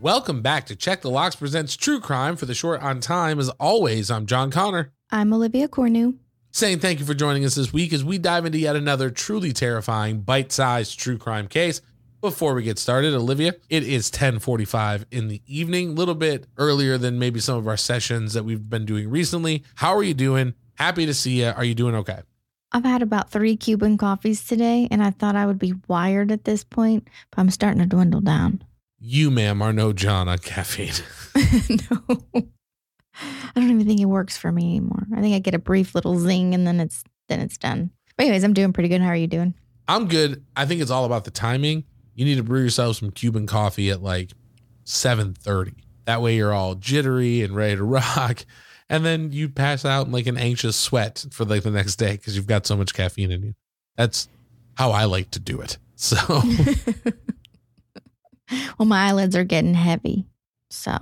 Welcome back to Check the Locks presents True Crime for the short on time. As always, I'm John Conner. I'm Olivia Cornu. Saying thank you for joining us this week as we dive into yet another truly terrifying, bite-sized true crime case. Before we get started, Olivia, it is 10:45 in the evening, a little bit earlier than maybe some of our sessions that we've been doing recently. How are you doing? Happy to see you. Are you doing okay? I've had about three Cuban coffees today, and I thought I would be wired at this point, but I'm starting to dwindle down. You, ma'am, are no John on caffeine. no, I don't even think it works for me anymore. I think I get a brief little zing, and then it's then it's done. But anyways, I'm doing pretty good. How are you doing? I'm good. I think it's all about the timing. You need to brew yourself some Cuban coffee at like 7:30. That way you're all jittery and ready to rock. And then you pass out in like an anxious sweat for like the next day because you've got so much caffeine in you. That's how I like to do it. So well, my eyelids are getting heavy, so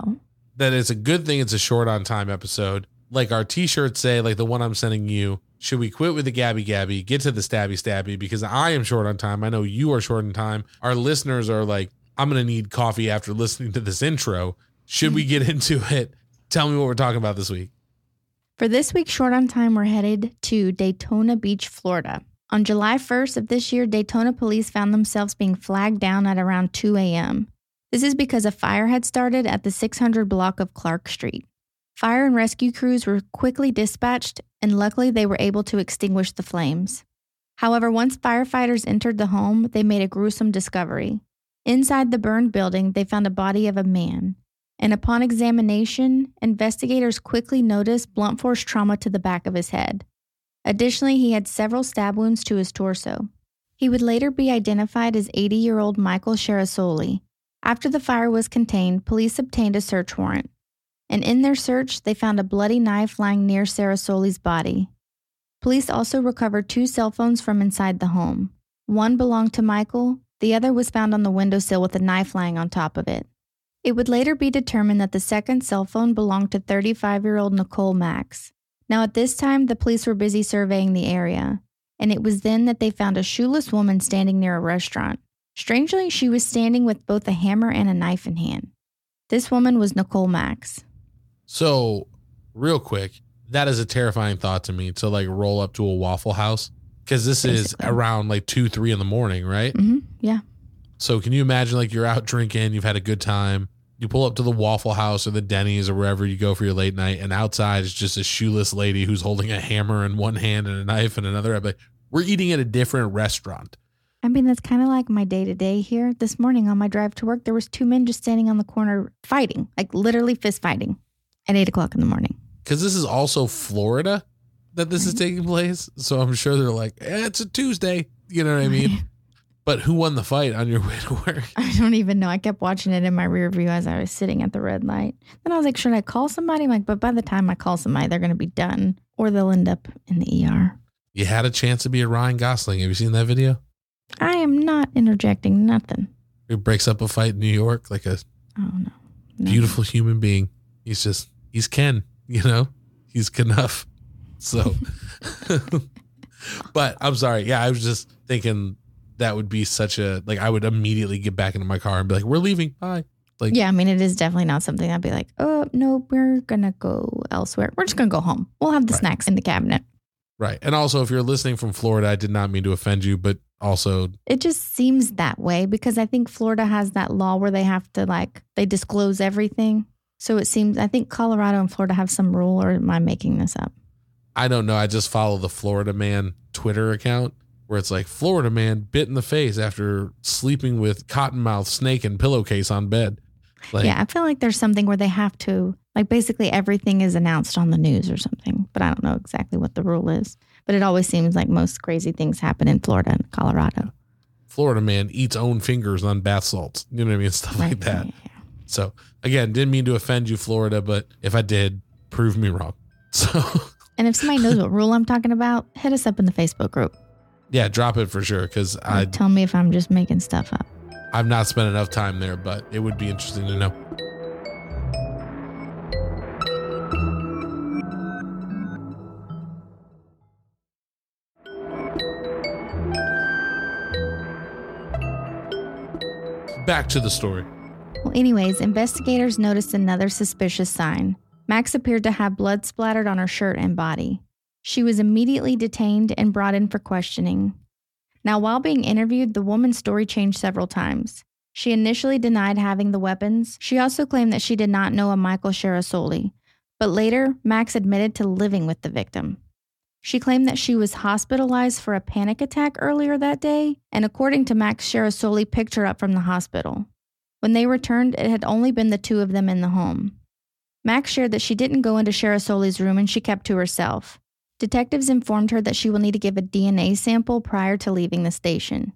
that it's a good thing it's a short on time episode. Like our t-shirts say, like the one I'm sending you, should we quit with the Gabby Gabby, get to the Stabby Stabby? Because I am short on time. I know you are short on time. Our listeners are like, I'm going to need coffee after listening to this intro. Should we get into it? Tell me what we're talking about this week. For this week's Short on Time, we're headed to Daytona Beach, Florida. On July 1st of this year, Daytona police found themselves being flagged down at around 2 a.m. This is because a fire had started at the 600 block of Clark Street. Fire and rescue crews were quickly dispatched, and luckily they were able to extinguish the flames. However, once firefighters entered the home, they made a gruesome discovery. Inside the burned building, they found a body of a man. And upon examination, investigators quickly noticed blunt force trauma to the back of his head. Additionally, he had several stab wounds to his torso. He would later be identified as 80 year old Michael Sherasoli. After the fire was contained, police obtained a search warrant. And in their search, they found a bloody knife lying near Sarasoli's body. Police also recovered two cell phones from inside the home. One belonged to Michael, the other was found on the windowsill with a knife lying on top of it. It would later be determined that the second cell phone belonged to 35 year old Nicole Max. Now, at this time, the police were busy surveying the area, and it was then that they found a shoeless woman standing near a restaurant. Strangely, she was standing with both a hammer and a knife in hand. This woman was Nicole Max. So, real quick, that is a terrifying thought to me to like roll up to a Waffle House because this is around like two, three in the morning, right? hmm Yeah. So, can you imagine like you're out drinking, you've had a good time, you pull up to the Waffle House or the Denny's or wherever you go for your late night, and outside is just a shoeless lady who's holding a hammer in one hand and a knife in another. I'm like, we're eating at a different restaurant. I mean, that's kind of like my day to day here. This morning on my drive to work, there was two men just standing on the corner fighting, like literally fist fighting at eight o'clock in the morning. Because this is also Florida that this is taking place. So, I'm sure they're like, eh, it's a Tuesday. You know what I mean? But who won the fight on your way to work? I don't even know. I kept watching it in my rear view as I was sitting at the red light. Then I was like, should I call somebody? I'm like, but by the time I call somebody, they're going to be done or they'll end up in the ER. You had a chance to be a Ryan Gosling. Have you seen that video? I am not interjecting nothing. He breaks up a fight in New York like a Oh, no. no. beautiful human being. He's just he's Ken, you know? He's enough. So but I'm sorry. Yeah, I was just thinking that would be such a like I would immediately get back into my car and be like, We're leaving. Bye. Like Yeah, I mean, it is definitely not something I'd be like, oh, no, we're to go elsewhere. We're just to go home. We'll have the Right. snacks in the cabinet. Right. And also if you're listening from Florida, I did not mean to offend you, but also It just seems that way because I think Florida has that law where they have to, like, they disclose everything. So it seems, I think Colorado and Florida have some rule, or am I making this up? I don't know. I just follow the Florida Man Twitter account where it's like Florida man bit in the face after sleeping with cottonmouth snake and pillowcase on bed. Like yeah, I feel like there's something where they have to, like, basically everything is announced on the news or something, but I don't know exactly what the rule is. But it always seems like most crazy things happen in Florida and Colorado. Florida man eats own fingers on bath salts. You know what I mean? Stuff like that. yeah, yeah. So again, didn't mean to offend you, Florida, but if I did, prove me wrong. So And if somebody knows what rule I'm talking about, hit us up in the Facebook group. Yeah, drop it for sure because I Tell me if I'm just making stuff up. I've not spent enough time there, but it would be interesting to know. Back to the story. Well, anyways, investigators noticed another suspicious sign. Max appeared to have blood splattered on her shirt and body. She was immediately detained and brought in for questioning. Now, while being interviewed, the woman's story changed several times. She initially denied having the weapons. She also claimed that she did not know a Michael Sherasoli, but later, Max admitted to living with the victim. She claimed that she was hospitalized for a panic attack earlier that day, and according to Max, Sherasoli picked her up from the hospital. When they returned, it had only been the two of them in the home. Max shared that she didn't go into Sherasoli's room and she kept to herself. Detectives informed her that she will need to give a DNA sample prior to leaving the station.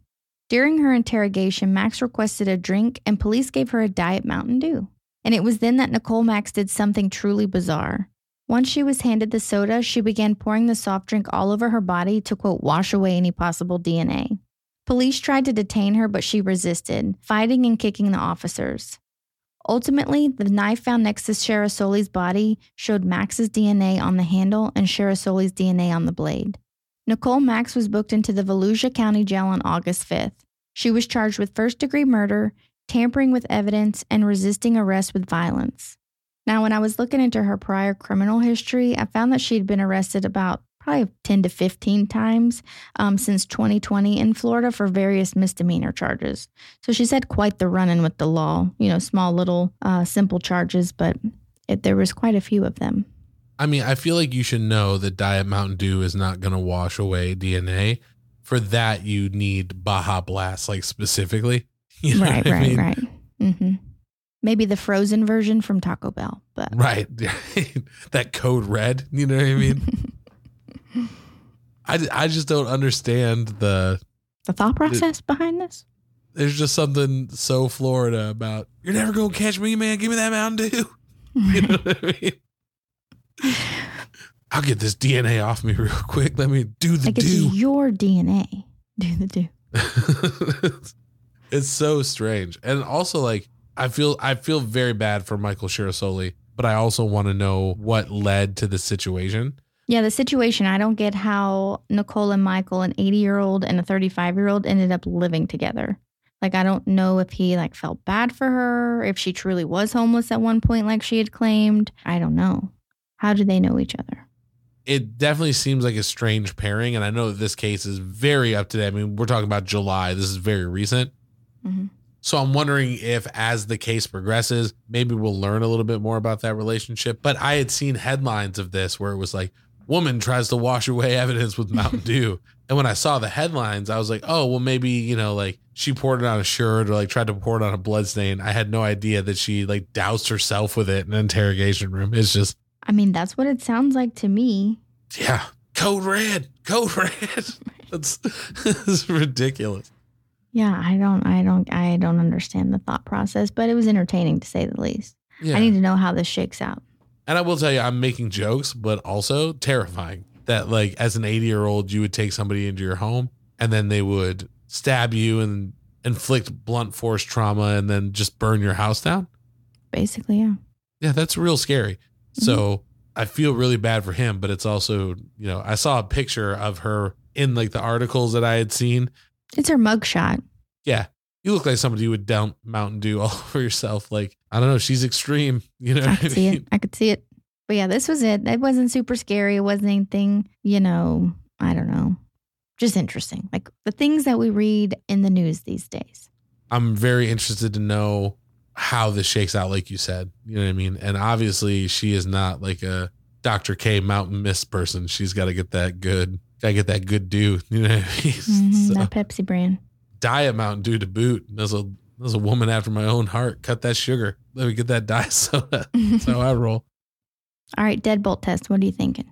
During her interrogation, Max requested a drink and police gave her a Diet Mountain Dew. And it was then that Nicole Max did something truly bizarre. Once she was handed the soda, she began pouring the soft drink all over her body to, quote, wash away any possible DNA. Police tried to detain her, but she resisted, fighting and kicking the officers. Ultimately, the knife found next to Sherasoli's body showed Max's DNA on the handle and Sherasoli's DNA on the blade. Nicole Max was booked into the Volusia County Jail on August 5th. She was charged with first degree murder, tampering with evidence, and resisting arrest with violence. Now, when I was looking into her prior criminal history, I found that she had been arrested about probably 10 to 15 times um, since 2020 in Florida for various misdemeanor charges. So she's had quite the run in with the law, you know, small little uh, simple charges, but it, there was quite a few of them. I mean, I feel like you should know that Diet Mountain Dew is not going to wash away DNA. For that, you need Baja Blast, like specifically. You know right, what I right, mean? right. hmm Maybe the frozen version from Taco Bell, but Right. that code red. You know what I mean? I, I just don't understand the. the thought process behind this. There's just something so Florida about, you're never to catch me, man. Give me that Mountain Dew. You know what I mean? I'll get this DNA off me real quick. Let me do the Like it's do. your DNA. Do the do. it's so strange. And also like I feel I feel very bad for Michael Shirasoli, but I also want to know what led to the situation. Yeah, the situation. I don't get how Nicole and Michael, an 80 year old and a 35 year old, ended up living together. Like, I don't know if he like felt bad for her, if she truly was homeless at one point, like she had claimed. I don't know. How do they know each other? It definitely seems like a strange pairing, and I know that this case is very up to date. I mean, we're talking about July. This is very recent. Mhm. So I'm wondering if, as the case progresses, maybe we'll learn a little bit more about that relationship. But I had seen headlines of this where it was like, woman tries to wash away evidence with Mountain Dew. And when I saw the headlines, I was like, oh, well, maybe, you know, like she poured it on a shirt or like tried to pour it on a blood stain. I had no idea that she like doused herself with it in an interrogation room. It's just, I mean, that's what it sounds like to me. yeah, code red, code red. That's, that's ridiculous. Yeah, I don't, I don't, I don't understand the thought process, but it was entertaining to say the least. Yeah. I need to know how this shakes out. And I will tell you, I'm making jokes, but also terrifying that, like, as an 80 year old, you would take somebody into your home and then they would stab you and inflict blunt force trauma and then just burn your house down. Basically, yeah. Yeah, that's real scary. Mm-hmm. So I feel really bad for him, but it's also, you know, I saw a picture of her in like the articles that I had seen. It's her mugshot. Yeah. You look like somebody who would down Mountain Dew all over yourself. Like, I don't know, she's extreme. You know, I could see mean? it. I could see it. But yeah, this was it. It wasn't super scary. It wasn't anything, you know, I don't know. Just interesting. Like the things that we read in the news these days. I'm very interested to know how this shakes out, like you said. You know what I mean? And obviously, she is not like a Dr. K Mountain Mist person. She's got to get that good, got to get that good dew. You know what I mean? Mhm, So, That Pepsi brand. Diet Mountain Dew to boot. There's a there's a woman after my own heart. Cut that sugar. Let me get that diet soda. That's how I roll. All right, deadbolt test. What are you thinking?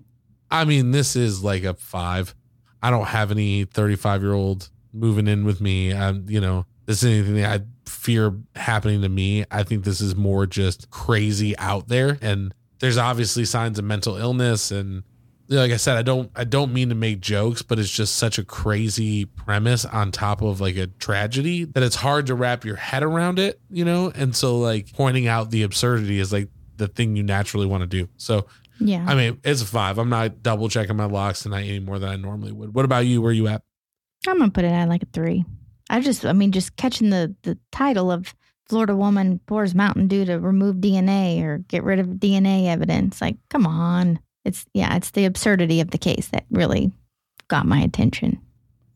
I mean, this is like a five. I don't have any 35 year old moving in with me. I'm, you know, this is anything that I fear happening to me. I think this is more just crazy out there. And there's obviously signs of mental illness. And like I said, I don't, I don't mean to make jokes, but it's just such a crazy premise on top of like a tragedy that it's hard to wrap your head around it, you know? And so like pointing out the absurdity is like the thing you naturally want to do. So Yeah. I mean, it's a five. I'm not double checking my locks tonight any more than I normally would. What about you? Where you at? I'm gonna put it at like a three. I just, I mean, just catching the the title of Florida woman pours Mountain Dew to remove DNA or get rid of DNA evidence. Like, come on. It's yeah, it's the absurdity of the case that really got my attention.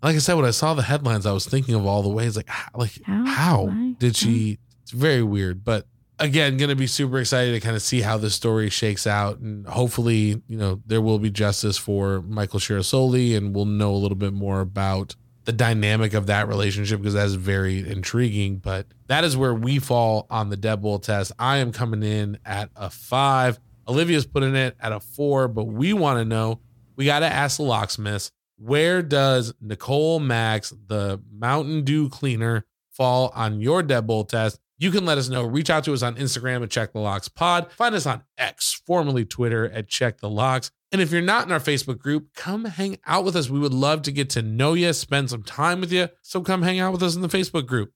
Like I said, when I saw the headlines, I was thinking of all the ways. Like, how, like How? how did she? It's very weird. But again, going to be super excited to kind of see how this story shakes out, and hopefully, you know, there will be justice for Michael Shirasoli, and we'll know a little bit more about the dynamic of that relationship because that's very intriguing. But that is where we fall on the deadbolt test. I am coming in at a five. Olivia's putting it at a four, but we want to know. We got to ask the locksmiths where does Nicole Max, the Mountain Dew cleaner, fall on your deadbolt test? You can let us know. Reach out to us on Instagram at Check the Locks Pod. Find us on X, formerly Twitter, at Check the Locks. And if you're not in our Facebook group, come hang out with us. We would love to get to know you, spend some time with you. So come hang out with us in the Facebook group.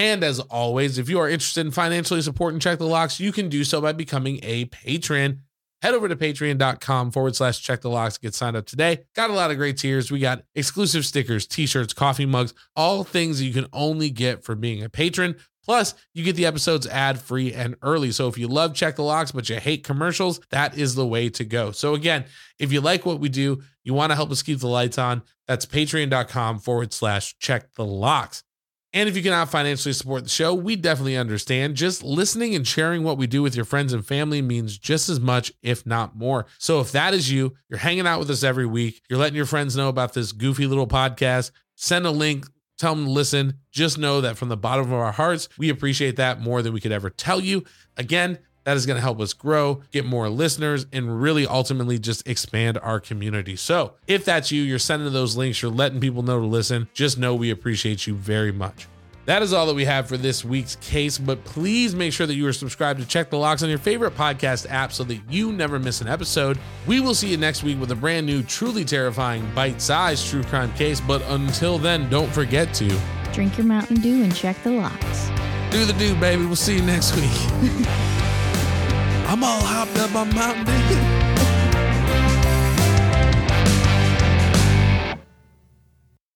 And as always, if you are interested in financially supporting Check the Locks, you can do so by becoming a patron. Head over to patreon.com forward slash check the locks. Get signed up today. Got a lot of great tiers. We got exclusive stickers, t shirts, coffee mugs, all things you can only get for being a patron. Plus, you get the episodes ad free and early. So if you love Check the Locks, but you hate commercials, that is the way to go. So again, if you like what we do, you want to help us keep the lights on, that's patreon.com forward slash check the locks. And if you cannot financially support the show, we definitely understand. Just listening and sharing what we do with your friends and family means just as much, if not more. So if that is you, you're hanging out with us every week, you're letting your friends know about this goofy little podcast, send a link, tell them to listen. Just know that from the bottom of our hearts, we appreciate that more than we could ever tell you. Again, that is going to help us grow, get more listeners, and really ultimately just expand our community. So if that's you, you're sending those links, you're letting people know to listen, just know we appreciate you very much. That is all that we have for this week's case, but please make sure that you are subscribed to Check the Locks on your favorite podcast app so that you never miss an episode. We will see you next week with a brand new, truly terrifying, bite sized true crime case. But until then, don't forget to Drink your Mountain Dew and check the locks. do the do, baby. We'll see you next week. I'm all hopped up Dew.